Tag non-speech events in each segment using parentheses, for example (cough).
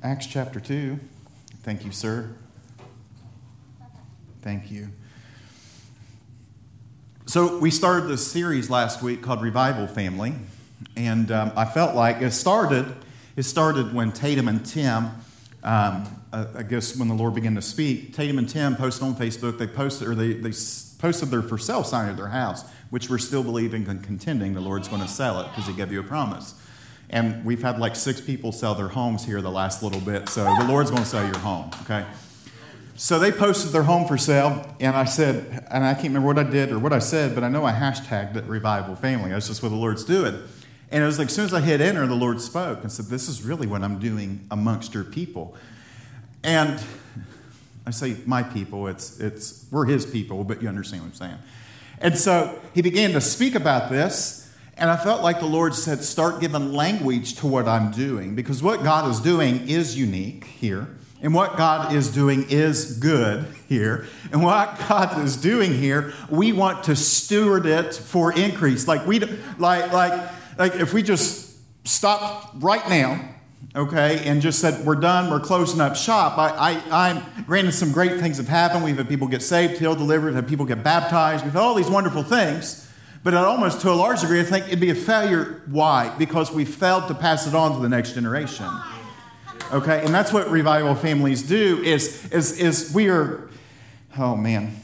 Acts chapter 2. Thank you, sir. Thank you. So, we started this series last week called Revival Family, and um, I felt like it started. It started when Tatum and Tim, um, uh, I guess when the Lord began to speak, Tatum and Tim posted on Facebook. They posted, or they, they posted their for sale sign at their house, which we're still believing and contending the Lord's going to sell it because He gave you a promise. And we've had like six people sell their homes here the last little bit, so the Lord's going to sell your home, okay? So they posted their home for sale, and I said, and I can't remember what I did or what I said, but I know I hashtagged it Revival Family. That's just what the Lord's doing. And it was like, as soon as I hit enter, the Lord spoke and said, This is really what I'm doing amongst your people. And I say my people, it's, it's, we're his people, but you understand what I'm saying. And so he began to speak about this, and I felt like the Lord said, Start giving language to what I'm doing, because what God is doing is unique here. And what God is doing is good here. And what God is doing here, we want to steward it for increase. Like we like like like if we just stop right now, okay, and just said we're done, we're closing up shop. I, I I'm granted some great things have happened. We've had people get saved, healed, delivered, had people get baptized. We've had all these wonderful things. But almost to a large degree, I think it'd be a failure. Why? Because we failed to pass it on to the next generation okay and that's what revival families do is is is we are oh man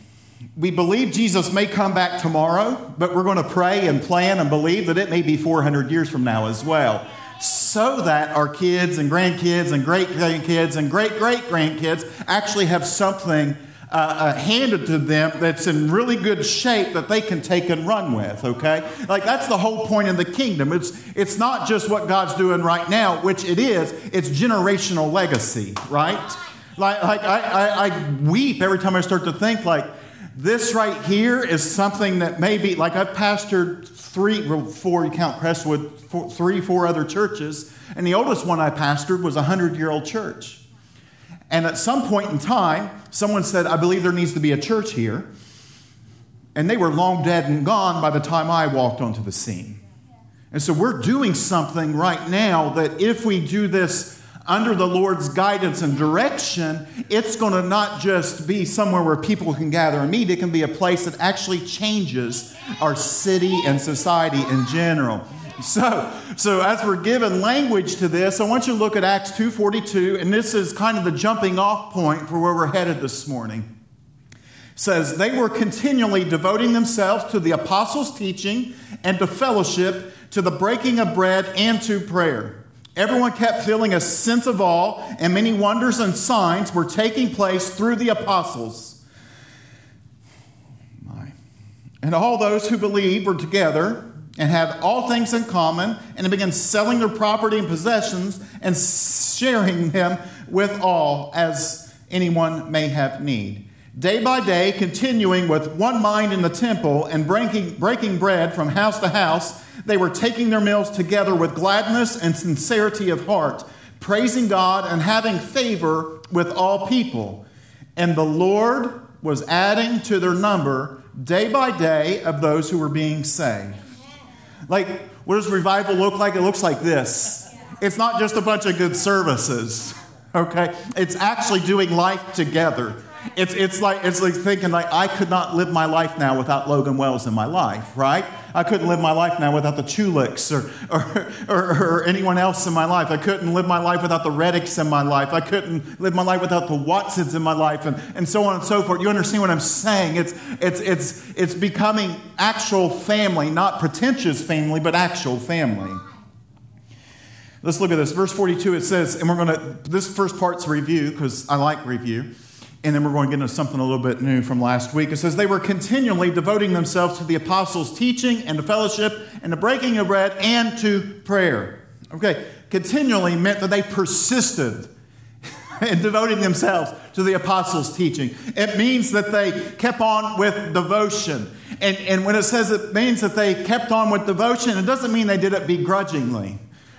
we believe jesus may come back tomorrow but we're going to pray and plan and believe that it may be 400 years from now as well so that our kids and grandkids and great grandkids and great great grandkids actually have something uh, uh, handed to them that's in really good shape that they can take and run with, okay? Like that's the whole point in the kingdom. It's, it's not just what God's doing right now, which it is, it's generational legacy, right? Like, like I, I, I weep every time I start to think like, this right here is something that maybe, like I've pastored three, four, you count Crestwood, four, three, four other churches, and the oldest one I pastored was a 100 year old church. And at some point in time, someone said, I believe there needs to be a church here. And they were long dead and gone by the time I walked onto the scene. And so we're doing something right now that if we do this under the Lord's guidance and direction, it's going to not just be somewhere where people can gather and meet, it can be a place that actually changes our city and society in general. (laughs) So, so as we're given language to this, I want you to look at Acts 2:42, and this is kind of the jumping off point for where we're headed this morning. It says they were continually devoting themselves to the apostles' teaching and to fellowship, to the breaking of bread and to prayer. Everyone kept feeling a sense of awe, and many wonders and signs were taking place through the apostles. And all those who believed were together and had all things in common, and began selling their property and possessions and sharing them with all as anyone may have need. Day by day, continuing with one mind in the temple and breaking, breaking bread from house to house, they were taking their meals together with gladness and sincerity of heart, praising God and having favor with all people. And the Lord was adding to their number day by day of those who were being saved. Like, what does revival look like? It looks like this. It's not just a bunch of good services, okay? It's actually doing life together. It's, it's, like, it's like thinking like I could not live my life now without Logan Wells in my life, right? I couldn't live my life now without the Chulicks or, or, or, or, anyone else in my life. I couldn't live my life without the Reddicks in my life. I couldn't live my life without the Watsons in my life and, and so on and so forth. You understand what I'm saying? It's, it's, it's, it's becoming actual family, not pretentious family, but actual family. Let's look at this. Verse 42, it says, and we're going to, this first part's review because I like review and then we're going to get into something a little bit new from last week. It says, They were continually devoting themselves to the apostles' teaching and to fellowship and the breaking of bread and to prayer. Okay, continually meant that they persisted (laughs) in devoting themselves to the apostles' teaching. It means that they kept on with devotion. And, and when it says it means that they kept on with devotion, it doesn't mean they did it begrudgingly.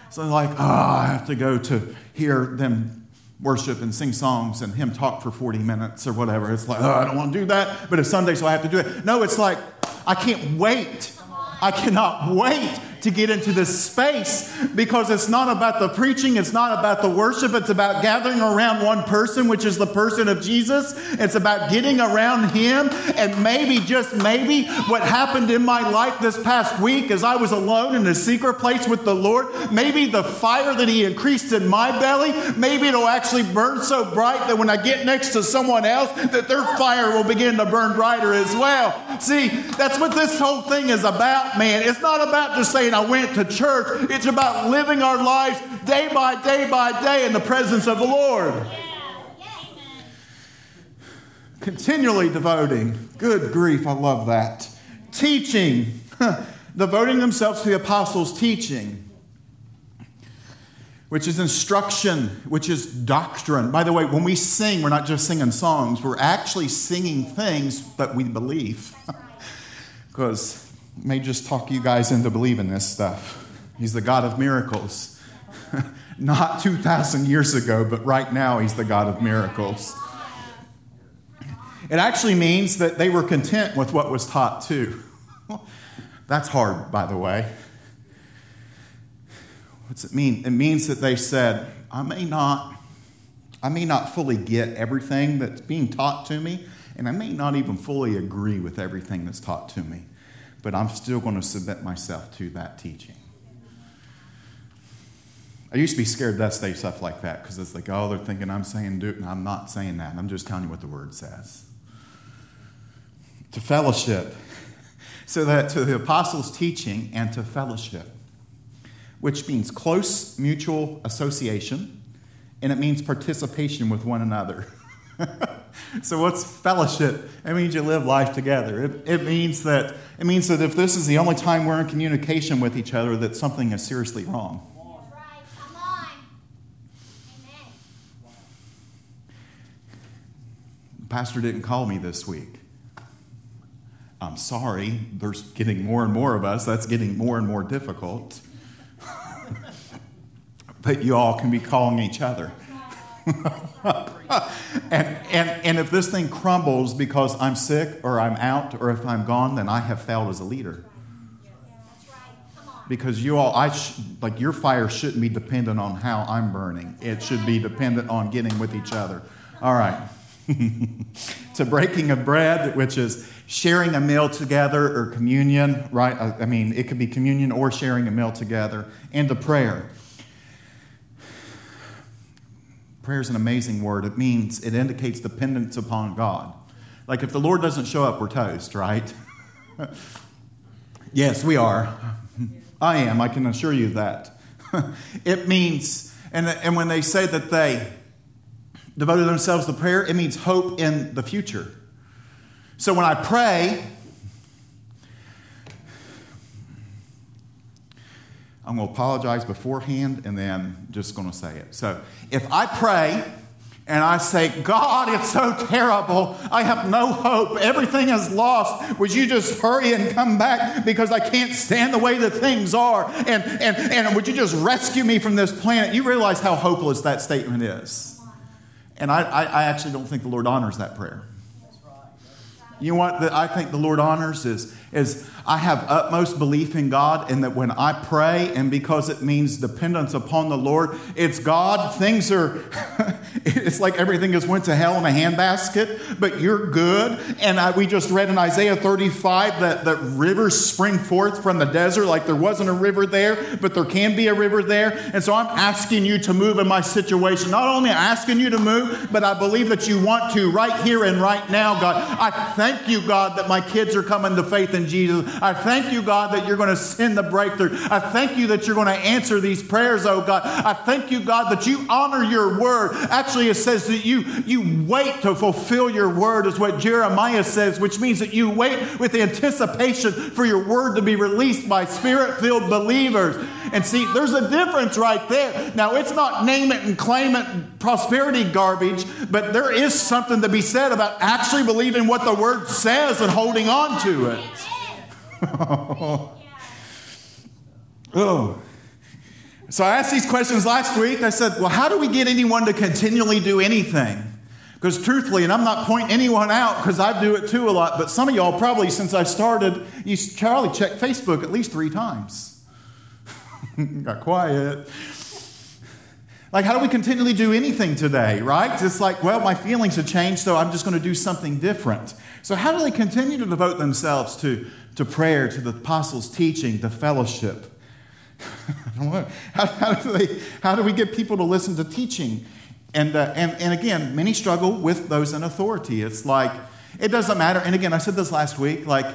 So, like, oh, I have to go to hear them worship and sing songs and him talk for 40 minutes or whatever. It's like, oh, I don't want to do that, but it's Sunday, so I have to do it. No, it's like, I can't wait I cannot wait to get into this space because it's not about the preaching, it's not about the worship, it's about gathering around one person, which is the person of Jesus. It's about getting around Him. And maybe, just maybe, what happened in my life this past week as I was alone in a secret place with the Lord, maybe the fire that He increased in my belly, maybe it'll actually burn so bright that when I get next to someone else, that their fire will begin to burn brighter as well. See, that's what this whole thing is about, man. It's not about just saying, I went to church. It's about living our lives day by day by day in the presence of the Lord. Continually devoting. Good grief, I love that. Teaching. Devoting themselves to the apostles' teaching which is instruction, which is doctrine. By the way, when we sing, we're not just singing songs, we're actually singing things that we believe. (laughs) Because may just talk you guys into believing this stuff. He's the God of miracles. (laughs) Not 2,000 years ago, but right now, He's the God of miracles. It actually means that they were content with what was taught too. (laughs) That's hard, by the way. What's it mean? It means that they said, I may not, I may not fully get everything that's being taught to me, and I may not even fully agree with everything that's taught to me but I'm still going to submit myself to that teaching. I used to be scared to say stuff like that because it's like, oh, they're thinking I'm saying do it, and I'm not saying that. I'm just telling you what the word says. To fellowship. (laughs) So that to the apostles' teaching and to fellowship, which means close mutual association, and it means participation with one another. (laughs) (laughs) so what's fellowship? It means you live life together. It, it, means that it means that if this is the only time we're in communication with each other, that something is seriously wrong. Pastor didn't call me this week. I'm sorry. There's getting more and more of us. That's getting more and more difficult. (laughs) but you all can be calling each other. (laughs) and, and, and if this thing crumbles because I'm sick or I'm out or if I'm gone, then I have failed as a leader. Because you all, I sh- like your fire shouldn't be dependent on how I'm burning. It should be dependent on getting with each other. All right. (laughs) to breaking of bread, which is sharing a meal together or communion, right? I mean, it could be communion or sharing a meal together, and to prayer. Prayer is an amazing word. It means, it indicates dependence upon God. Like if the Lord doesn't show up, we're toast, right? (laughs) yes, we are. (laughs) I am, I can assure you that. (laughs) it means, and, and when they say that they devoted themselves to prayer, it means hope in the future. So when I pray, I'm going to apologize beforehand and then just going to say it. So if I pray and I say, God, it's so terrible. I have no hope. Everything is lost. Would you just hurry and come back because I can't stand the way that things are? And, and, and would you just rescue me from this planet? You realize how hopeless that statement is. And I, I, I actually don't think the Lord honors that prayer. You know what I think the Lord honors is, is I have utmost belief in God, and that when I pray, and because it means dependence upon the Lord, it's God. Things are, (laughs) (laughs) it's like everything has went to hell in a handbasket, but you're good. And I, we just read in Isaiah 35 that, that rivers spring forth from the desert, like there wasn't a river there, but there can be a river there. And so I'm asking you to move in my situation. Not only asking you to move, but I believe that you want to right here and right now, God. I thank you, God, that my kids are coming to faith in Jesus. I thank you, God, that you're going to send the breakthrough. I thank you that you're going to answer these prayers, oh God. I thank you, God, that you honor your word. Actually, it says that you, you wait to fulfill your word, is what Jeremiah says, which means that you wait with anticipation for your word to be released by spirit filled believers. And see, there's a difference right there. Now, it's not name it and claim it prosperity garbage, but there is something to be said about actually believing what the word says and holding on to it. (laughs) oh. So I asked these questions last week. I said, Well, how do we get anyone to continually do anything? Because truthfully, and I'm not pointing anyone out because I do it too a lot, but some of y'all probably since I started, you Charlie checked Facebook at least three times. (laughs) Got quiet. Like, how do we continually do anything today, right? It's like, well, my feelings have changed, so I'm just going to do something different. So, how do they continue to devote themselves to, to prayer, to the apostles' teaching, the fellowship? (laughs) how, how, do they, how do we get people to listen to teaching? And, uh, and, and again, many struggle with those in authority. It's like, it doesn't matter. And again, I said this last week, like,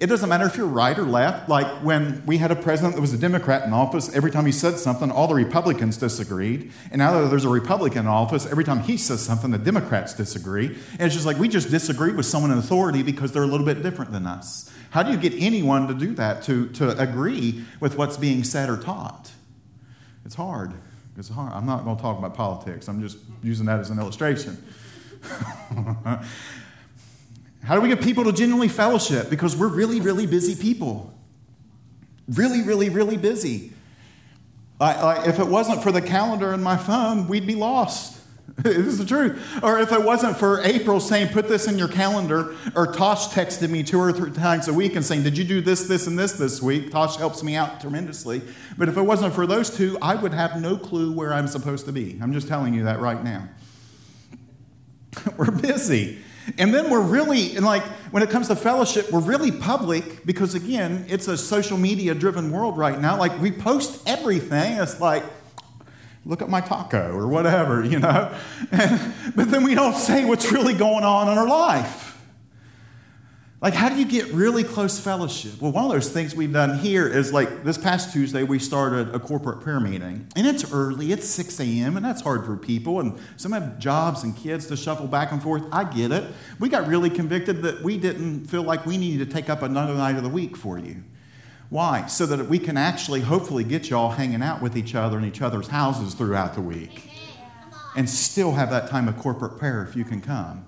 it doesn't matter if you're right or left. Like when we had a president that was a Democrat in office, every time he said something, all the Republicans disagreed. And now that there's a Republican in office, every time he says something, the Democrats disagree. And it's just like we just disagree with someone in authority because they're a little bit different than us. How do you get anyone to do that, to, to agree with what's being said or taught? It's hard. It's hard. I'm not going to talk about politics, I'm just using that as an illustration. (laughs) How do we get people to genuinely fellowship? Because we're really, really busy people. Really, really, really busy. If it wasn't for the calendar in my phone, we'd be lost. (laughs) this is the truth. Or if it wasn't for April saying, put this in your calendar, or Tosh texted me two or three times a week and saying, did you do this, this, and this this week? Tosh helps me out tremendously. But if it wasn't for those two, I would have no clue where I'm supposed to be. I'm just telling you that right now. (laughs) We're busy. And then we're really, and like when it comes to fellowship, we're really public because again, it's a social media driven world right now. Like we post everything. It's like, look at my taco or whatever, you know? (laughs) but then we don't say what's really going on in our life. Like, how do you get really close fellowship? Well, one of those things we've done here is like this past Tuesday, we started a corporate prayer meeting. And it's early, it's 6 a.m., and that's hard for people. And some have jobs and kids to shuffle back and forth. I get it. We got really convicted that we didn't feel like we needed to take up another night of the week for you. Why? So that we can actually, hopefully, get y'all hanging out with each other in each other's houses throughout the week and still have that time of corporate prayer if you can come.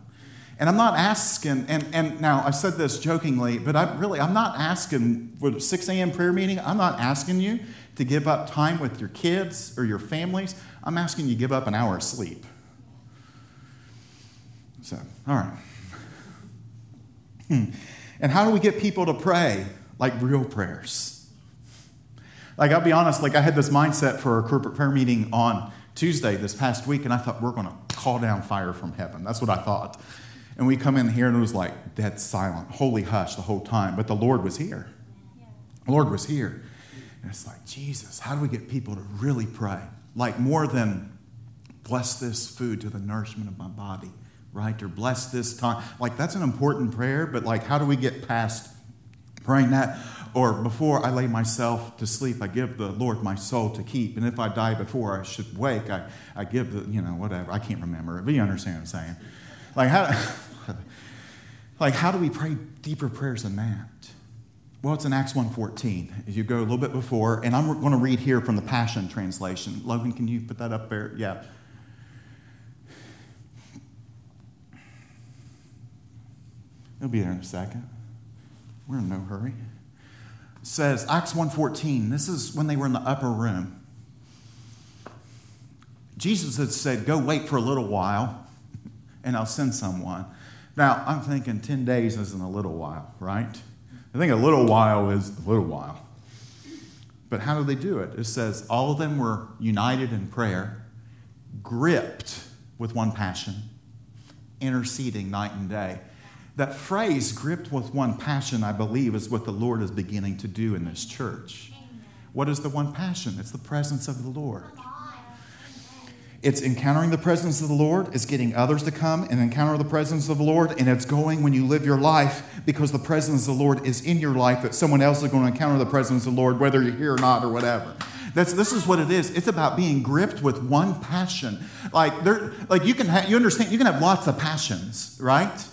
And I'm not asking, and, and now I said this jokingly, but I really, I'm not asking for 6 a.m. prayer meeting, I'm not asking you to give up time with your kids or your families. I'm asking you to give up an hour of sleep. So, all right. Hmm. And how do we get people to pray like real prayers? Like, I'll be honest, like, I had this mindset for a corporate prayer meeting on Tuesday this past week, and I thought we're going to call down fire from heaven. That's what I thought. And we come in here and it was like dead silent, holy hush the whole time. But the Lord was here. The Lord was here. And it's like, Jesus, how do we get people to really pray? Like more than bless this food to the nourishment of my body, right? Or bless this time. Like that's an important prayer, but like how do we get past praying that? Or before I lay myself to sleep, I give the Lord my soul to keep. And if I die before I should wake, I, I give the, you know, whatever. I can't remember it, but you understand what I'm saying. Like how, (laughs) like how do we pray deeper prayers than that? Well, it's in Acts 1.14. As you go a little bit before, and I'm going to read here from the Passion Translation. Logan, can you put that up there? Yeah. It'll be there in a second. We're in no hurry. It says, Acts 1.14, this is when they were in the upper room. Jesus had said, Go wait for a little while and I'll send someone. Now, I'm thinking 10 days isn't a little while, right? I think a little while is a little while. But how do they do it? It says, all of them were united in prayer, gripped with one passion, interceding night and day. That phrase, gripped with one passion, I believe, is what the Lord is beginning to do in this church. What is the one passion? It's the presence of the Lord. It's encountering the presence of the Lord, it's getting others to come and encounter the presence of the Lord, and it's going when you live your life because the presence of the Lord is in your life that someone else is going to encounter the presence of the Lord, whether you're here or not or whatever. That's, this is what it is. It's about being gripped with one passion. Like, there, like you can have, you understand, you can have lots of passions, right?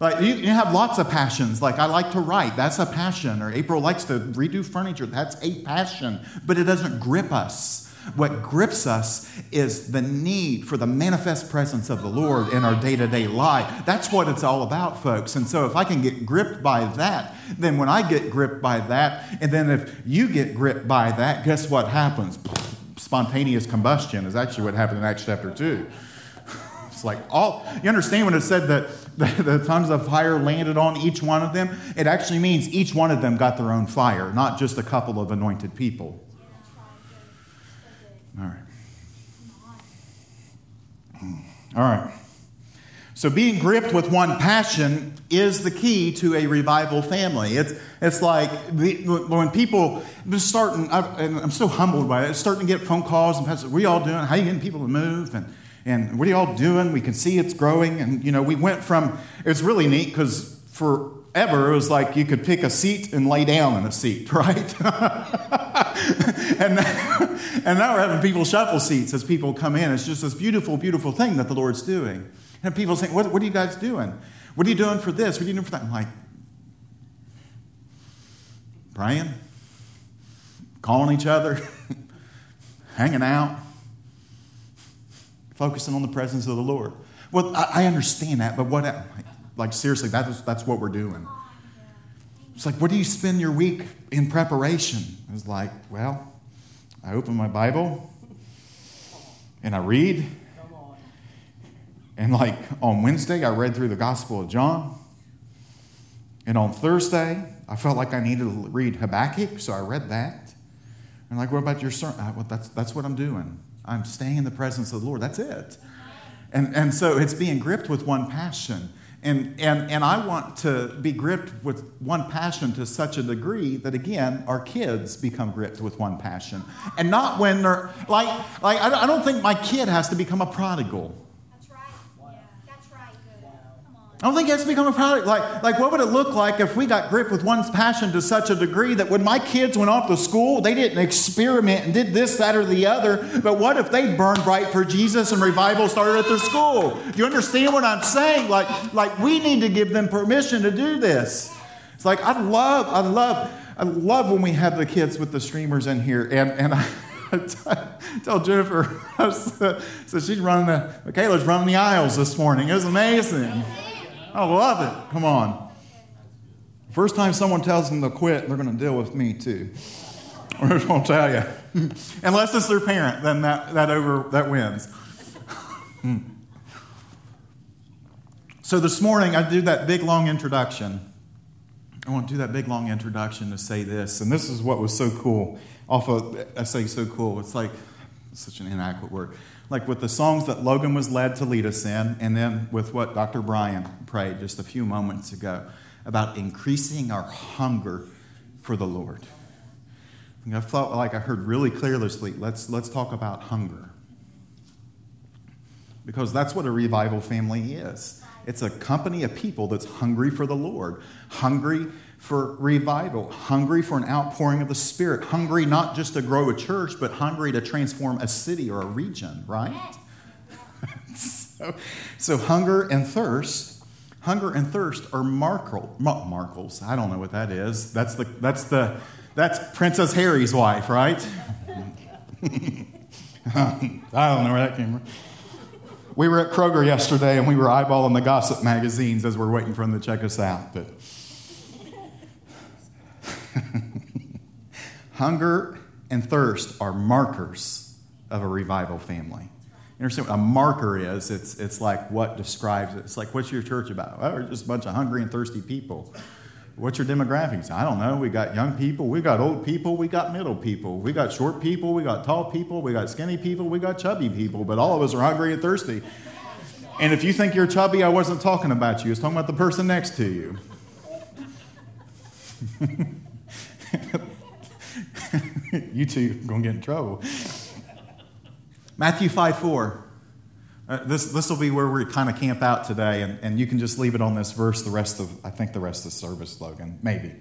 Like you, you have lots of passions. Like I like to write, that's a passion. Or April likes to redo furniture, that's a passion. But it doesn't grip us. What grips us is the need for the manifest presence of the Lord in our day to day life. That's what it's all about, folks. And so, if I can get gripped by that, then when I get gripped by that, and then if you get gripped by that, guess what happens? Spontaneous combustion is actually what happened in Acts chapter 2. (laughs) It's like all, you understand when it said that (laughs) the, the tongues of fire landed on each one of them? It actually means each one of them got their own fire, not just a couple of anointed people. All right. All right. So, being gripped with one passion is the key to a revival family. It's, it's like when people starting, I, am so humbled by it, starting to get phone calls and what are you all doing? How are you getting people to move? And, and what are you all doing? We can see it's growing. And, you know, we went from, it's really neat because forever it was like you could pick a seat and lay down in a seat, (laughs) right? (laughs) (laughs) and, now, and now we're having people shuffle seats as people come in. It's just this beautiful, beautiful thing that the Lord's doing. And people saying, what, what are you guys doing? What are you doing for this? What are you doing for that? I'm like, praying, calling each other, (laughs) hanging out, focusing on the presence of the Lord. Well, I, I understand that, but what, like, like seriously, that is, that's what we're doing. It's like, what do you spend your week in preparation? I was like, well, I open my Bible and I read and like on Wednesday, I read through the Gospel of John. And on Thursday, I felt like I needed to read Habakkuk, so I read that. And like, what about your sermon? Well, that's, that's what I'm doing. I'm staying in the presence of the Lord. That's it. And, and so it's being gripped with one passion. And, and, and I want to be gripped with one passion to such a degree that, again, our kids become gripped with one passion. And not when they're like, like I don't think my kid has to become a prodigal. I don't think it has to become a product. Like, like, what would it look like if we got gripped with one's passion to such a degree that when my kids went off to school, they didn't experiment and did this, that, or the other. But what if they burned bright for Jesus and revival started at their school? Do you understand what I'm saying? Like, like we need to give them permission to do this. It's like I love, I love, I love when we have the kids with the streamers in here, and and I. (laughs) tell Jennifer, (laughs) so she's running the, Michaela's running the aisles this morning. It was amazing. I love it. Come on. First time someone tells them to quit, they're going to deal with me too. (laughs) I'm just going to tell you. (laughs) Unless it's their parent, then that, that over that wins. (laughs) so this morning I do that big long introduction. I want to do that big long introduction to say this, and this is what was so cool. Off of I say so cool. It's like such an inadequate word like with the songs that Logan was led to lead us in, and then with what Dr. Brian prayed just a few moments ago about increasing our hunger for the Lord. I felt like I heard really clearly, let's, let's talk about hunger. Because that's what a revival family is. It's a company of people that's hungry for the Lord, hungry for revival, hungry for an outpouring of the Spirit, hungry not just to grow a church, but hungry to transform a city or a region, right? (laughs) so, so, hunger and thirst, hunger and thirst are markle, markles. I don't know what that is. That's the that's the that's Princess Harry's wife, right? (laughs) I don't know where that came from. We were at Kroger yesterday and we were eyeballing the gossip magazines as we're waiting for them to check us out. But (laughs) Hunger and thirst are markers of a revival family. You understand what a marker is? It's, it's like what describes it. It's like, what's your church about? Well, we're just a bunch of hungry and thirsty people. What's your demographics? I don't know. We got young people, we got old people, we got middle people, we got short people, we got tall people, we got skinny people, we got chubby people, but all of us are hungry and thirsty. And if you think you're chubby, I wasn't talking about you. I was talking about the person next to you. (laughs) (laughs) you two are going to get in trouble. Matthew 5 4. Uh, this this will be where we kind of camp out today, and, and you can just leave it on this verse the rest of, I think, the rest of the service Logan, maybe.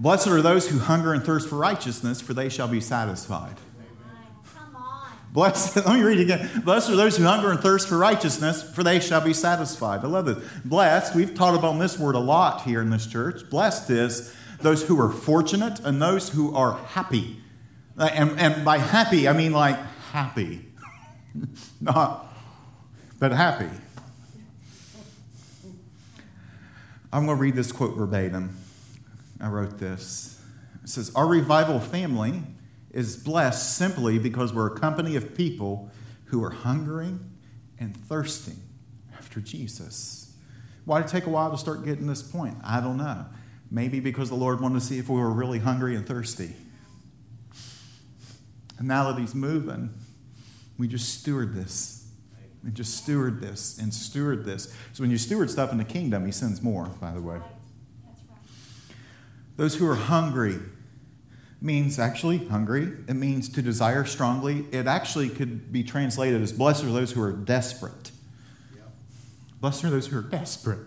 Blessed are those who hunger and thirst for righteousness, for they shall be satisfied. Blessed, let me read it again. Blessed are those who hunger and thirst for righteousness, for they shall be satisfied. I love this. Blessed, we've taught about this word a lot here in this church. Blessed is those who are fortunate and those who are happy. And, and by happy, I mean like happy. (laughs) Not, but happy. I'm going to read this quote verbatim. I wrote this. It says, Our revival family is blessed simply because we're a company of people who are hungering and thirsting after Jesus. Why did it take a while to start getting this point? I don't know. Maybe because the Lord wanted to see if we were really hungry and thirsty. And now that He's moving, we just steward this. We just steward this and steward this. So when you steward stuff in the kingdom, He sends more, by the way. Those who are hungry means actually hungry. It means to desire strongly. It actually could be translated as blessed are those who are desperate. Blessed are those who are desperate.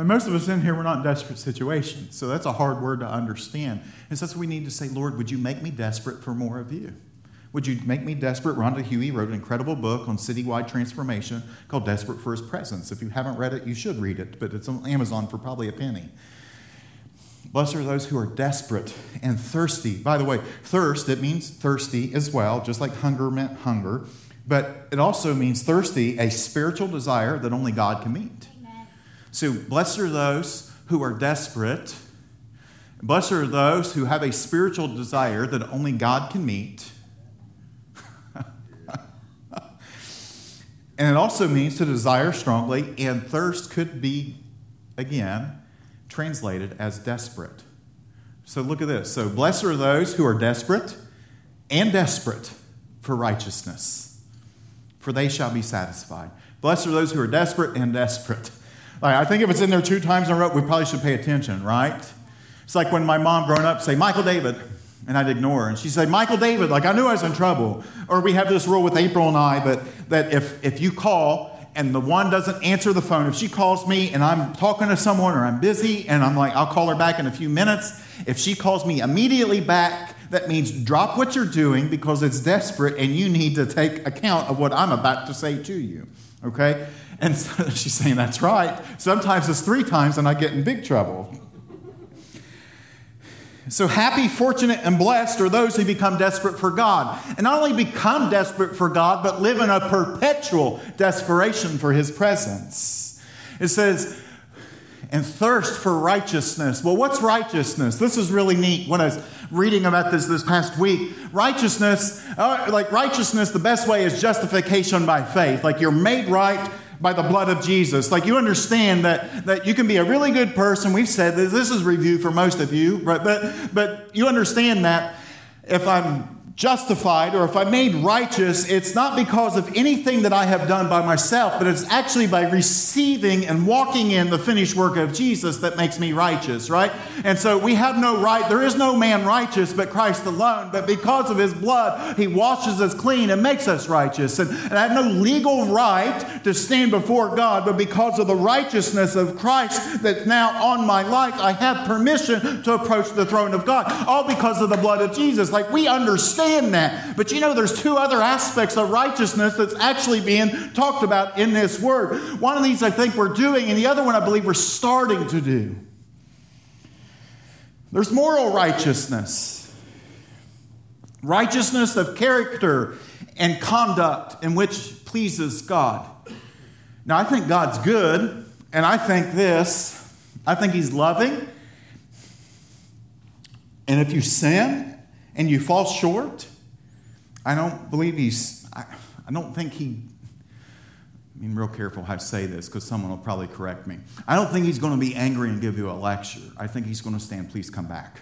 And most of us in here, we're not in desperate situations. So that's a hard word to understand. And so that's what we need to say, Lord, would you make me desperate for more of you? Would you make me desperate? Rhonda Hughey wrote an incredible book on citywide transformation called Desperate for His Presence. If you haven't read it, you should read it, but it's on Amazon for probably a penny. Blessed are those who are desperate and thirsty. By the way, thirst, it means thirsty as well, just like hunger meant hunger. But it also means thirsty, a spiritual desire that only God can meet. So, blessed are those who are desperate. Blessed are those who have a spiritual desire that only God can meet. (laughs) and it also means to desire strongly, and thirst could be, again, translated as desperate. So look at this. So, blessed are those who are desperate and desperate for righteousness, for they shall be satisfied. Blessed are those who are desperate and desperate. Right, I think if it's in there two times in a row, we probably should pay attention, right? It's like when my mom growing up say, Michael David, and I'd ignore her. And she'd say, Michael David, like I knew I was in trouble. Or we have this rule with April and I that, that if, if you call and the one doesn't answer the phone, if she calls me and I'm talking to someone or I'm busy and I'm like, I'll call her back in a few minutes, if she calls me immediately back, that means drop what you're doing because it's desperate and you need to take account of what I'm about to say to you. Okay? And (laughs) so she's saying, That's right. Sometimes it's three times and I get in big trouble. So happy, fortunate, and blessed are those who become desperate for God. And not only become desperate for God, but live in a perpetual desperation for His presence. It says, and thirst for righteousness. Well, what's righteousness? This is really neat. When I was reading about this this past week, righteousness, uh, like righteousness, the best way is justification by faith. Like you're made right by the blood of Jesus. Like you understand that, that you can be a really good person. We've said this, this is review for most of you, but, but, but you understand that if I'm justified or if I'm made righteous, it's not because of anything that I have done by myself, but it's actually by receiving and walking in the finished work of Jesus that makes me righteous, right? And so we have no right, there is no man righteous but Christ alone, but because of his blood, he washes us clean and makes us righteous. And, and I have no legal right to stand before God, but because of the righteousness of Christ that's now on my life, I have permission to approach the throne of God, all because of the blood of Jesus. Like we understand understand that. But you know, there's two other aspects of righteousness that's actually being talked about in this word. One of these I think we're doing, and the other one I believe we're starting to do. There's moral righteousness, righteousness of character and conduct in which pleases God. Now, I think God's good, and I think this I think He's loving. And if you sin and you fall short, I don't believe he's, I, I don't think he, I mean, real careful how I say this because someone will probably correct me. I don't think he's going to be angry and give you a lecture. I think he's going to stand, please come back.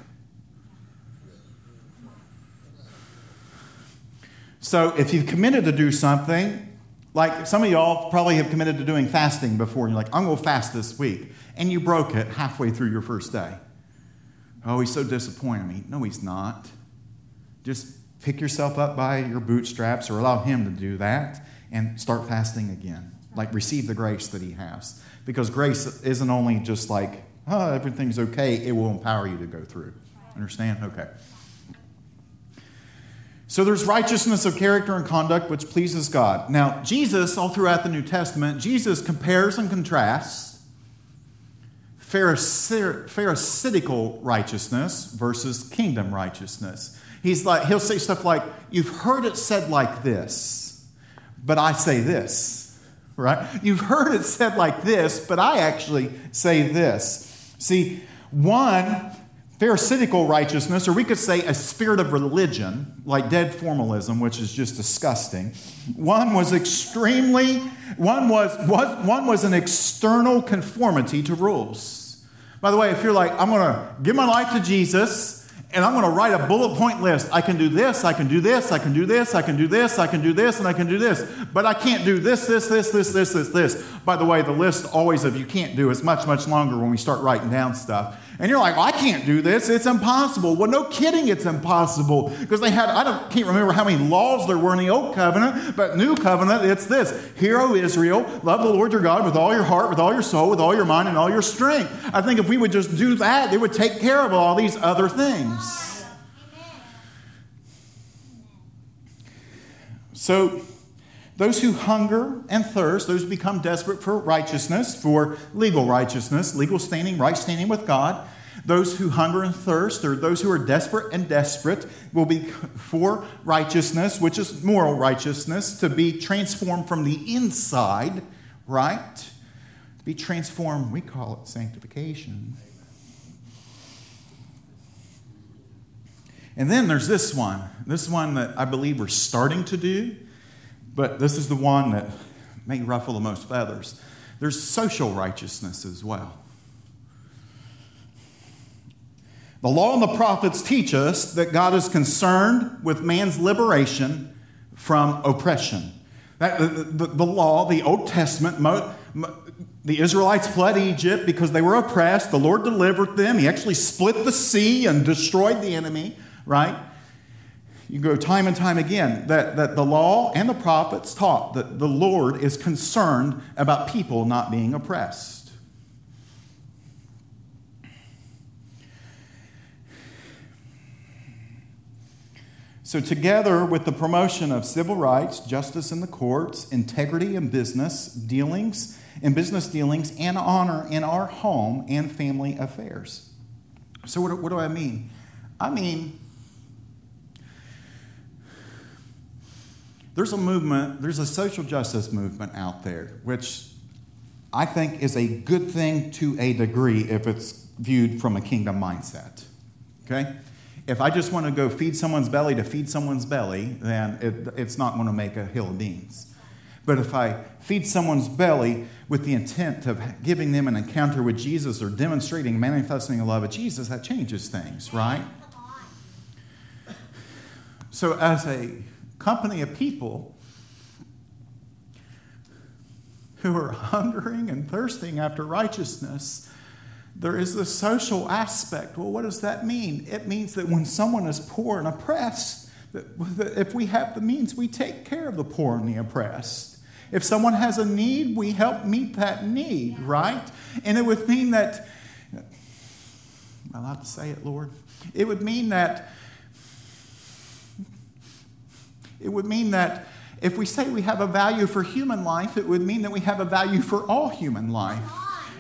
So if you've committed to do something, like some of y'all probably have committed to doing fasting before, and you're like, I'm going to fast this week, and you broke it halfway through your first day. Oh, he's so disappointed me. No, he's not. Just pick yourself up by your bootstraps or allow Him to do that and start fasting again. Like receive the grace that He has. Because grace isn't only just like, oh, everything's okay, it will empower you to go through. Understand? Okay. So there's righteousness of character and conduct which pleases God. Now, Jesus, all throughout the New Testament, Jesus compares and contrasts Pharisaical righteousness versus kingdom righteousness. He's like, he'll say stuff like, You've heard it said like this, but I say this, right? You've heard it said like this, but I actually say this. See, one Pharisaical righteousness, or we could say a spirit of religion, like dead formalism, which is just disgusting. One was extremely, one was, was, one was an external conformity to rules. By the way, if you're like, I'm going to give my life to Jesus, and I'm going to write a bullet point list. I can do this, I can do this, I can do this, I can do this, I can do this, and I can do this. But I can't do this, this, this, this, this, this, this. By the way, the list always of you can't do is much, much longer when we start writing down stuff. And you're like, well, I can't do this. It's impossible. Well, no kidding, it's impossible. Because they had, I don't, can't remember how many laws there were in the Old Covenant, but New Covenant, it's this Hear, O Israel, love the Lord your God with all your heart, with all your soul, with all your mind, and all your strength. I think if we would just do that, it would take care of all these other things. So, those who hunger and thirst, those who become desperate for righteousness, for legal righteousness, legal standing, right standing with God, those who hunger and thirst, or those who are desperate and desperate, will be for righteousness, which is moral righteousness, to be transformed from the inside, right? To be transformed, we call it sanctification. And then there's this one. This one that I believe we're starting to do but this is the one that may ruffle the most feathers. There's social righteousness as well. The law and the prophets teach us that God is concerned with man's liberation from oppression. That, the, the, the law, the Old Testament, mo, mo, the Israelites fled Egypt because they were oppressed. The Lord delivered them. He actually split the sea and destroyed the enemy, right? You go time and time again that, that the law and the prophets taught that the Lord is concerned about people not being oppressed. So, together with the promotion of civil rights, justice in the courts, integrity in business dealings, in business dealings, and honor in our home and family affairs. So, what, what do I mean? I mean, There's a movement, there's a social justice movement out there, which I think is a good thing to a degree if it's viewed from a kingdom mindset. Okay? If I just want to go feed someone's belly to feed someone's belly, then it, it's not going to make a hill of beans. But if I feed someone's belly with the intent of giving them an encounter with Jesus or demonstrating, manifesting the love of Jesus, that changes things, right? So, as a company of people who are hungering and thirsting after righteousness, there is the social aspect. Well, what does that mean? It means that when someone is poor and oppressed, that if we have the means, we take care of the poor and the oppressed. If someone has a need, we help meet that need, right? And it would mean that, am I allowed to say it, Lord? It would mean that it would mean that if we say we have a value for human life, it would mean that we have a value for all human life.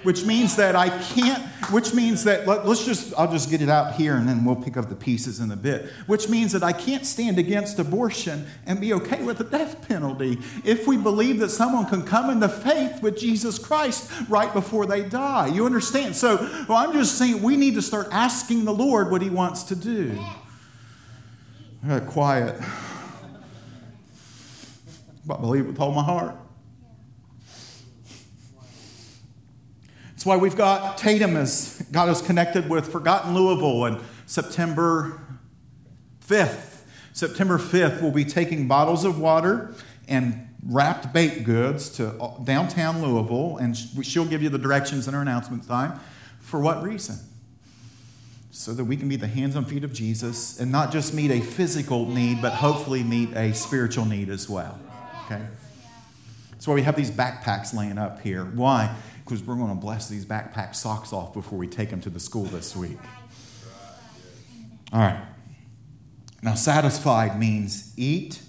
Which means that I can't, which means that, let, us just, I'll just get it out here and then we'll pick up the pieces in a bit. Which means that I can't stand against abortion and be okay with the death penalty if we believe that someone can come into faith with Jesus Christ right before they die. You understand? So, well, I'm just saying we need to start asking the Lord what He wants to do. I got quiet. I believe with all my heart. That's why we've got Tatum as got us connected with Forgotten Louisville and September 5th. September 5th, we'll be taking bottles of water and wrapped baked goods to downtown Louisville, and she'll give you the directions in her announcement time. For what reason? So that we can be the hands and feet of Jesus and not just meet a physical need, but hopefully meet a spiritual need as well. Okay? That's why we have these backpacks laying up here. Why? Because we're going to bless these backpack socks off before we take them to the school this week. All right. Now, satisfied means eat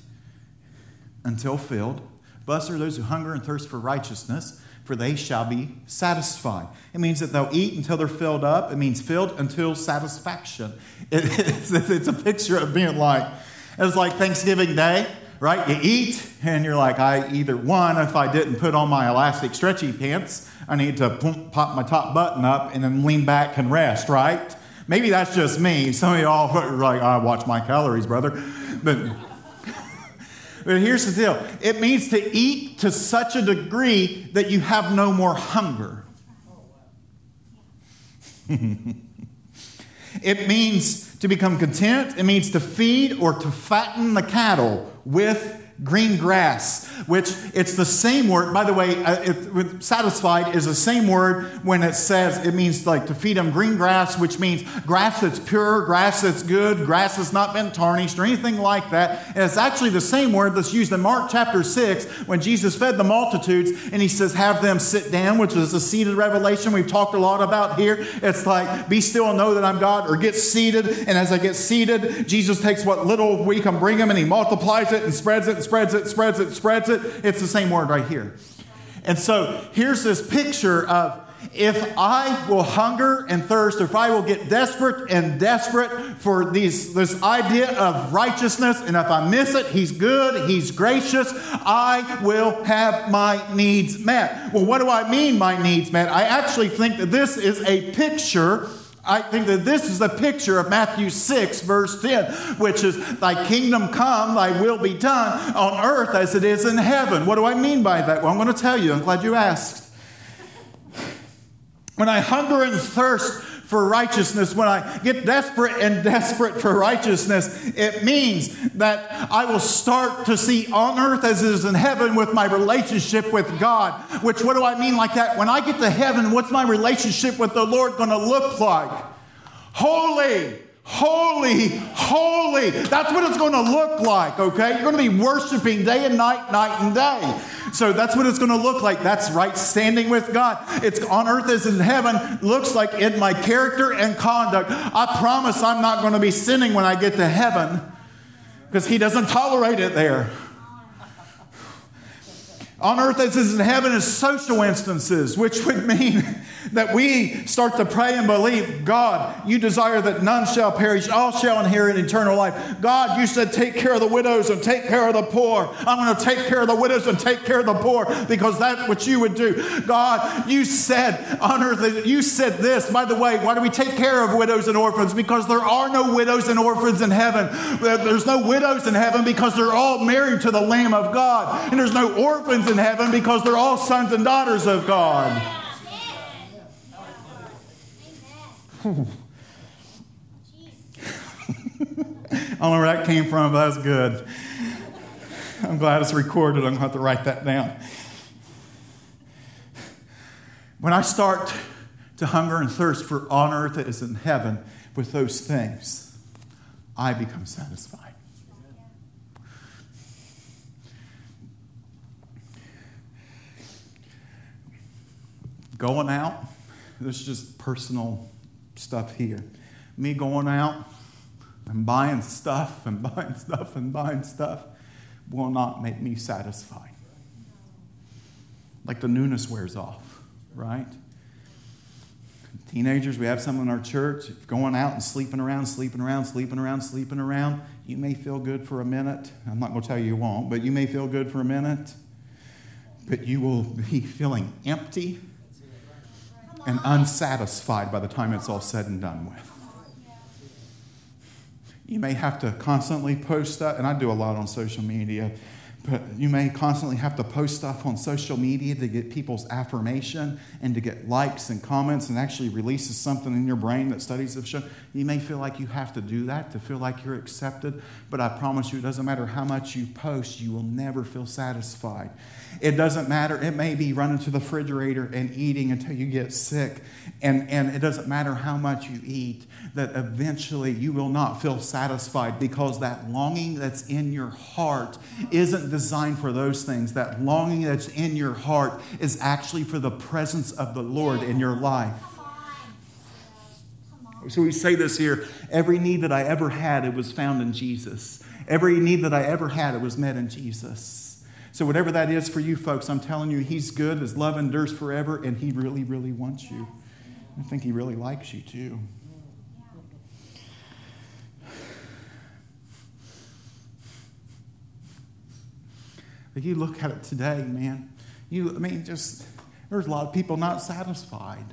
until filled. Blessed are those who hunger and thirst for righteousness, for they shall be satisfied. It means that they'll eat until they're filled up. It means filled until satisfaction. (laughs) It, it's, it's a picture of being like, it's like Thanksgiving Day right? You eat, and you're like, I either one, if I didn't put on my elastic stretchy pants, I need to pop my top button up and then lean back and rest, right? Maybe that's just me. Some of y'all (laughs) are like, I watch my calories, brother. But, (laughs) but here's the deal it means to eat to such a degree that you have no more hunger. (laughs) it means to become content, it means to feed or to fatten the cattle with green grass, which it's the same word. By the way, uh, it, satisfied is the same word when it says it means like to feed them green grass, which means grass that's pure, grass that's good, grass that's not been tarnished or anything like that. And it's actually the same word that's used in Mark chapter 6 when Jesus fed the multitudes and he says, Have them sit down, which is a seated revelation we've talked a lot about here. It's like, Be still and know that I'm God, or get seated. And as I get seated, Jesus takes what little we can bring him and he multiplies it and spreads it spreads it, spreads it, spreads it. It's the same word right here. And so here's this picture of if I will hunger and thirst, if I will get desperate and desperate for these, this idea of righteousness, and if I miss it, He's good, He's gracious, I will have my needs met. Well, what do I mean, my needs met? I actually think that this is a picture I think that this is a picture of Matthew 6, verse 10, which is, Thy kingdom come, thy will be done on earth as it is in heaven. What do I mean by that? Well, I'm going to tell you. I'm glad you asked. When I hunger and thirst for righteousness, when I get desperate and desperate for righteousness, it means that I will start to see on earth as it is in heaven with my relationship with God. Which, what do I mean like that? When I get to heaven, what's my relationship with the Lord going to look like? Holy holy, holy. That's what it's going to look like, okay? You're going to be worshiping day and night, night and day. So that's what it's going to look like. That's right standing with God. It's on earth as in heaven, looks like in my character and conduct. I promise I'm not going to be sinning when I get to heaven because He doesn't tolerate it there. On earth as is in heaven is social instances, which would mean that we start to pray and believe, God, you desire that none shall perish, all shall inherit eternal life. God, you said, take care of the widows and take care of the poor. I'm going to take care of the widows and take care of the poor because that's what you would do. God, you said on earth, you said this. By the way, why do we take care of widows and orphans? Because there are no widows and orphans in heaven. There's no widows in heaven because they're all married to the Lamb of God. And there's no orphans in heaven because they're all sons and daughters of God. I don't know where that came from, but that's good. I'm glad it's recorded. I'm going to have to write that down. When I start to hunger and thirst for on earth as in heaven with those things, I become satisfied. Going out, this is just personal stuff here. Me going out and buying stuff and (laughs) buying stuff and buying stuff will not make me satisfied. Like the newness wears off, right? Teenagers, we have some in our church going out and sleeping around, sleeping around, sleeping around, sleeping around. You may feel good for a minute. I'm not going to tell you you won't, but you may feel good for a minute. But you will be (laughs) feeling empty and unsatisfied by the time it's all said and done with. You may have to constantly post stuff, and I do a lot on social media, but you may constantly have to post stuff on social media to get people's affirmation and to get likes and comments and actually releases something in your brain that studies have shown. You may feel like you have to do that to feel like you're accepted, but I promise you, it doesn't matter how much you post, you will never feel satisfied. It doesn't matter. It may be running to the refrigerator and eating until you get sick. And, and it doesn't matter how much you eat, that eventually you will not feel satisfied because that longing that's in your heart isn't designed for those things. That longing that's in your heart is actually for the presence of the Lord in your life. So we say this here every need that I ever had, it was found in Jesus. Every need that I ever had, it was met in Jesus. So, whatever that is for you folks, I'm telling you, He's good, His love endures forever, and He really, really wants you. I think He really likes you too. If you look at it today, man, you, I mean, just, there's a lot of people not satisfied.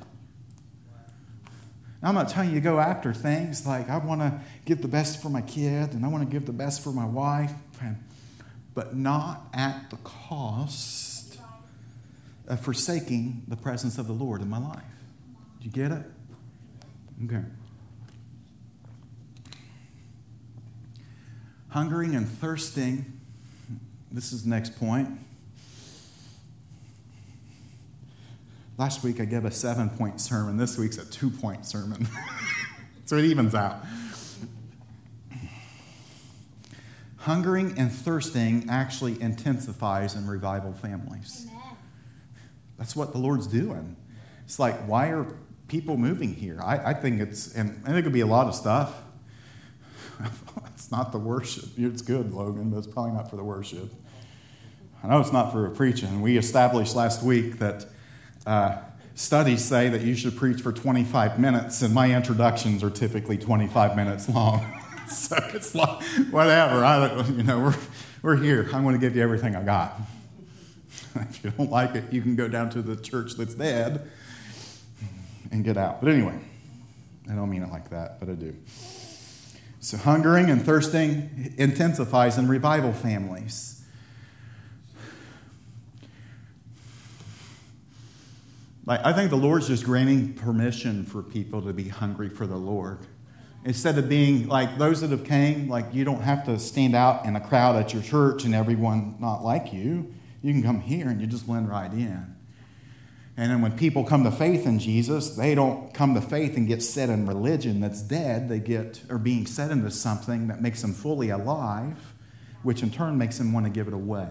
I'm not telling you to go after things like I want to give the best for my kid and I want to give the best for my wife, but not at the cost of forsaking the presence of the Lord in my life. Do you get it? Okay. Hungering and thirsting. This is the next point. Last week I gave a seven point sermon. This week's a two point sermon. (laughs) so it evens out. Hungering and thirsting actually intensifies in revival families. Amen. That's what the Lord's doing. It's like, why are people moving here? I, I think it's, and I think it could be a lot of stuff. It's not the worship. It's good, Logan, but it's probably not for the worship. I know it's not for preaching. We established last week that uh, studies say that you should preach for 25 minutes, and my introductions are typically 25 minutes long. (laughs) so it's like, whatever. I, you know, we're, we're here. I'm going to give you everything I got. (laughs) if you don't like it, you can go down to the church that's dead and get out. But anyway, I don't mean it like that, but I do. So, hungering and thirsting intensifies in revival families. Like, I think the Lord's just granting permission for people to be hungry for the Lord. Instead of being like those that have came, like you don't have to stand out in a crowd at your church and everyone not like you. You can come here and you just blend right in. And then when people come to faith in Jesus, they don't come to faith and get set in religion that's dead. They get or being set into something that makes them fully alive, which in turn makes them want to give it away.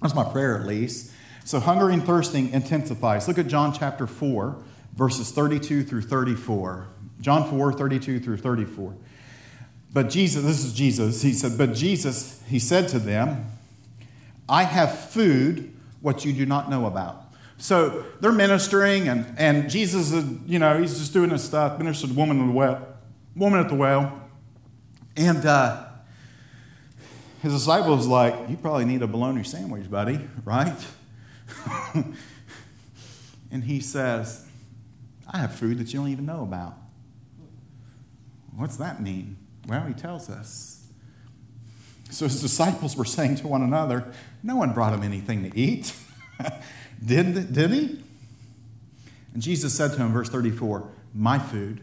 That's my prayer at least so hunger and thirsting intensifies. Look at John chapter 4, verses 32 through 34. John 4, 32 through 34. But Jesus, this is Jesus, he said, But Jesus, he said to them, I have food what you do not know about. So they're ministering, and, and Jesus is, you know, he's just doing his stuff, ministered to woman at the well, woman at the well. And uh, his disciples like, You probably need a bologna sandwich, buddy, right? (laughs) and he says, I have food that you don't even know about. What's that mean? Well, he tells us. So his disciples were saying to one another, No one brought him anything to eat. (laughs) did, did he? And Jesus said to him, verse 34, My food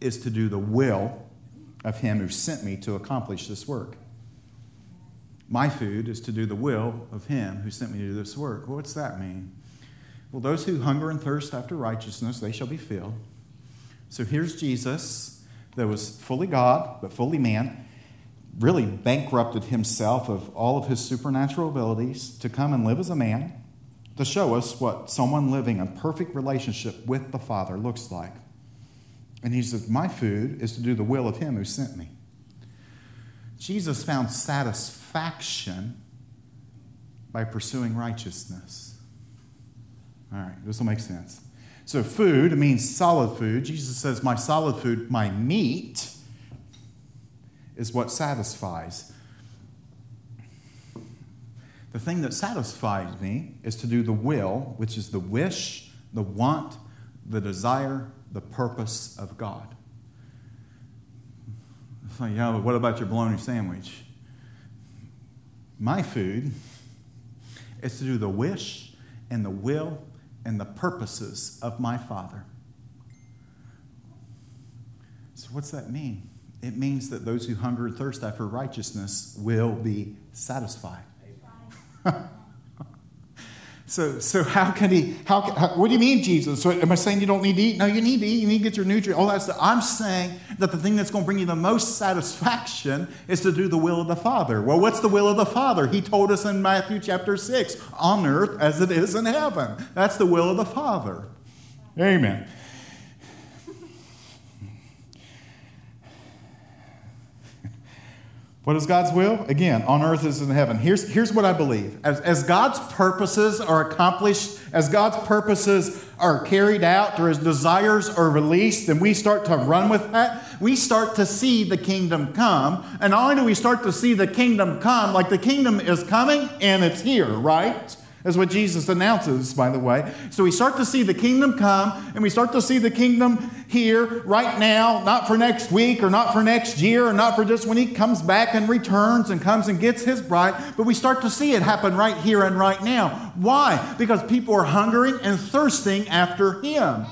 is to do the will of him who sent me to accomplish this work. My food is to do the will of him who sent me to do this work. What's that mean? Well, those who hunger and thirst after righteousness, they shall be filled. So here's Jesus that was fully God, but fully man, really bankrupted himself of all of his supernatural abilities to come and live as a man, to show us what someone living a perfect relationship with the Father looks like. And he says, My food is to do the will of him who sent me. Jesus found satisfaction by pursuing righteousness. All right, this will make sense. So, food, it means solid food. Jesus says, My solid food, my meat, is what satisfies. The thing that satisfies me is to do the will, which is the wish, the want, the desire, the purpose of God like, yeah, but what about your bologna sandwich? My food is to do the wish and the will and the purposes of my Father. So, what's that mean? It means that those who hunger and thirst after righteousness will be satisfied. (laughs) So, so how can he? How, how, What do you mean, Jesus? So am I saying you don't need to eat? No, you need to eat. You need to get your nutrients. All that stuff. I'm saying that the thing that's going to bring you the most satisfaction is to do the will of the Father. Well, what's the will of the Father? He told us in Matthew chapter six, on earth as it is in heaven. That's the will of the Father. Amen. What is God's will? Again, on earth as in heaven. Here's, here's what I believe. As, as God's purposes are accomplished, as God's purposes are carried out, or his desires are released, and we start to run with that, we start to see the kingdom come. And not only do we start to see the kingdom come, like the kingdom is coming and it's here, right? That's what Jesus announces, by the way. So we start to see the kingdom come, and we start to see the kingdom here, right now, not for next week, or not for next year, or not for just when he comes back and returns and comes and gets his bride, but we start to see it happen right here and right now. Why? Because people are hungering and thirsting after him.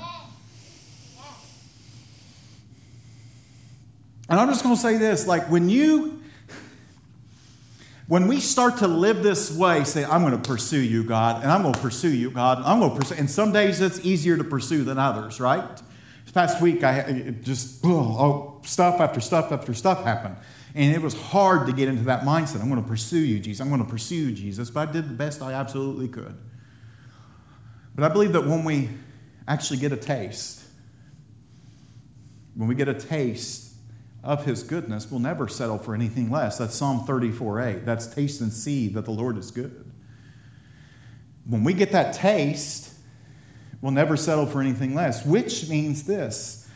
And I'm just going to say this like, when you when we start to live this way, say, I'm going to pursue you, God, and I'm going to pursue you, God, and I'm going to pursue. And some days it's easier to pursue than others, right? This past week, I just, oh, oh, stuff after stuff after stuff happened. And it was hard to get into that mindset. I'm going to pursue you, Jesus. I'm going to pursue you, Jesus. But I did the best I absolutely could. But I believe that when we actually get a taste, when we get a taste of his goodness will never settle for anything less. That's Psalm 34 8. That's taste and see that the Lord is good. When we get that taste, we'll never settle for anything less, which means this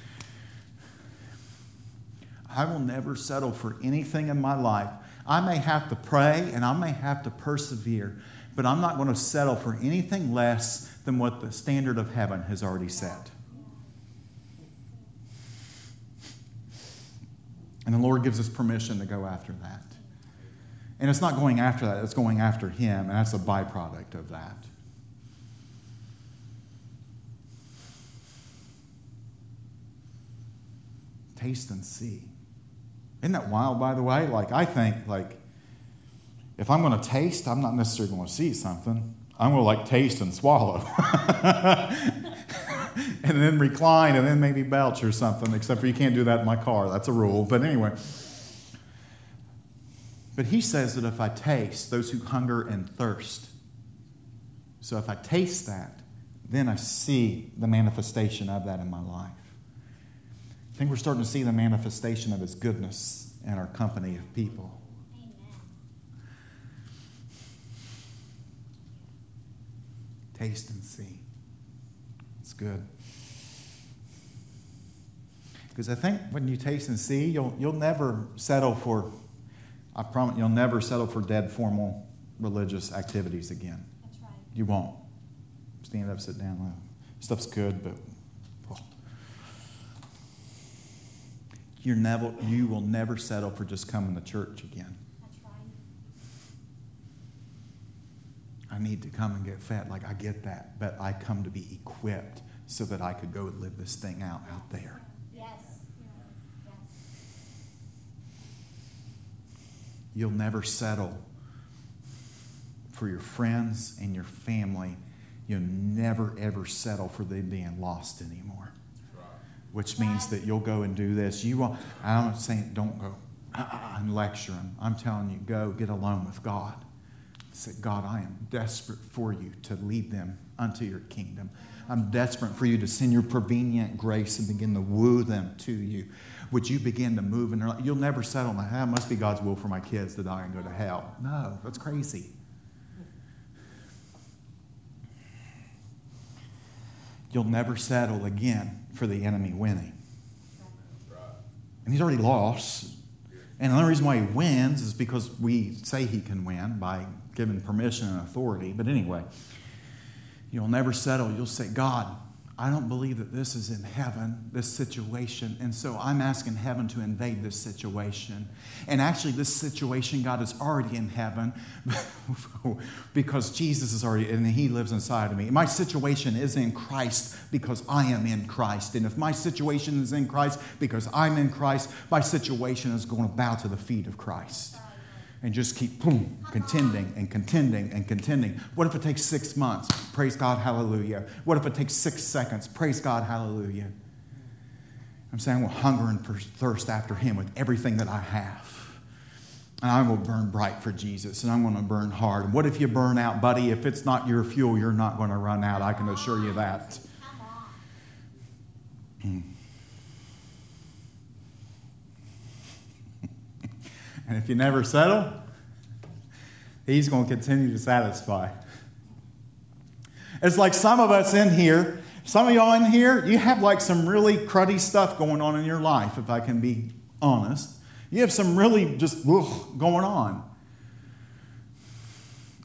I will never settle for anything in my life. I may have to pray and I may have to persevere, but I'm not going to settle for anything less than what the standard of heaven has already set. And the Lord gives us permission to go after that. And it's not going after that, it's going after Him, and that's a byproduct of that. Taste and see. Isn't that wild, by the way? Like, I think, like, if I'm going to taste, I'm not necessarily going to see something. I'm going to, like, taste and swallow. (laughs) (laughs) and then recline and then maybe belch or something, except for you can't do that in my car. That's a rule. But anyway. But he says that if I taste, those who hunger and thirst. So if I taste that, then I see the manifestation of that in my life. I think we're starting to see the manifestation of his goodness in our company of people. Taste and see. It's good. Because I think when you taste and see, you'll, you'll never settle for, I promise, you'll never settle for dead formal religious activities again. That's right. You won't. Stand up, sit down. Stuff's good, but you're never, you will never settle for just coming to church again. That's right. I need to come and get fed. Like, I get that. But I come to be equipped so that I could go and live this thing out out there. Yes. Yes. You'll never settle for your friends and your family. You'll never, ever settle for them being lost anymore. Which means that you'll go and do this. You won't, I'm not saying don't go uh-uh, and lecture them. I'm telling you, go get alone with God. Say, God, I am desperate for you to lead them unto your kingdom. I'm desperate for you to send your prevenient grace and begin to woo them to you. Would you begin to move in their life? You'll never settle that. It must be God's will for my kids to die and go to hell. No, that's crazy. You'll never settle again for the enemy winning. And he's already lost. And the only reason why he wins is because we say he can win by giving permission and authority. But anyway, you'll never settle. You'll say, God, I don't believe that this is in heaven, this situation. And so I'm asking heaven to invade this situation. And actually, this situation, God, is already in heaven (laughs) because Jesus is already, and He lives inside of me. My situation is in Christ because I am in Christ. And if my situation is in Christ because I'm in Christ, my situation is going to bow to the feet of Christ and just keep boom, contending and contending and contending. What if it takes six months? Praise God, hallelujah. What if it takes six seconds? Praise God, hallelujah. I'm saying I will hunger and thirst after Him with everything that I have. And I will burn bright for Jesus, and I'm going to burn hard. What if you burn out, buddy? If it's not your fuel, you're not going to run out. I can assure you that. Hmm. And if you never settle, He's going to continue to satisfy. It's like some of us in here, some of y'all in here, you have like some really cruddy stuff going on in your life, if I can be honest. You have some really just ugh, going on.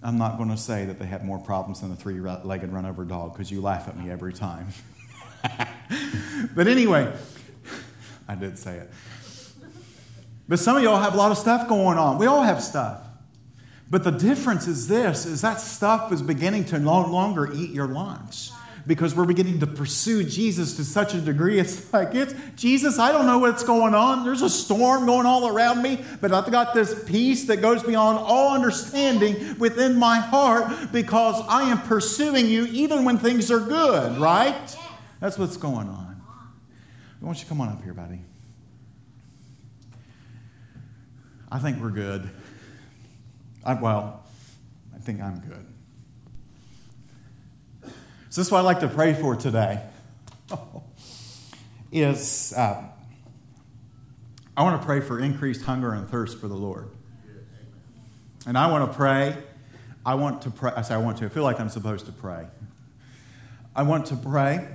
I'm not going to say that they have more problems than a three legged run over dog because you laugh at me every time. (laughs) but anyway, I did say it. But some of y'all have a lot of stuff going on. We all have stuff. But the difference is this is that stuff is beginning to no longer eat your lunch because we're beginning to pursue Jesus to such a degree. It's like, it's Jesus, I don't know what's going on. There's a storm going all around me, but I've got this peace that goes beyond all understanding within my heart because I am pursuing you even when things are good, right? That's what's going on. Why don't you come on up here, buddy? I think we're good. I, well, I think I'm good. So this is what I'd like to pray for today. (laughs) is uh, I want to pray for increased hunger and thirst for the Lord. And I want to pray. I want to pray. I say I want to. I feel like I'm supposed to pray. I want to pray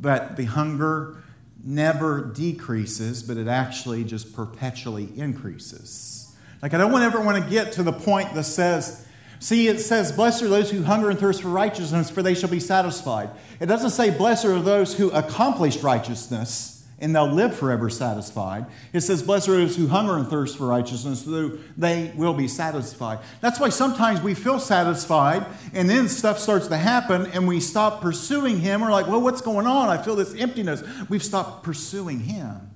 that the hunger never decreases, but it actually just perpetually increases. Like, I don't ever want to get to the point that says, see, it says, Blessed are those who hunger and thirst for righteousness, for they shall be satisfied. It doesn't say, Blessed are those who accomplished righteousness, and they'll live forever satisfied. It says, Blessed are those who hunger and thirst for righteousness, though they will be satisfied. That's why sometimes we feel satisfied, and then stuff starts to happen, and we stop pursuing Him. We're like, Well, what's going on? I feel this emptiness. We've stopped pursuing Him.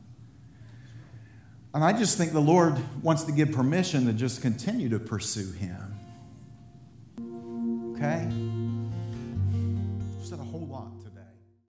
And I just think the Lord wants to give permission to just continue to pursue Him. Okay?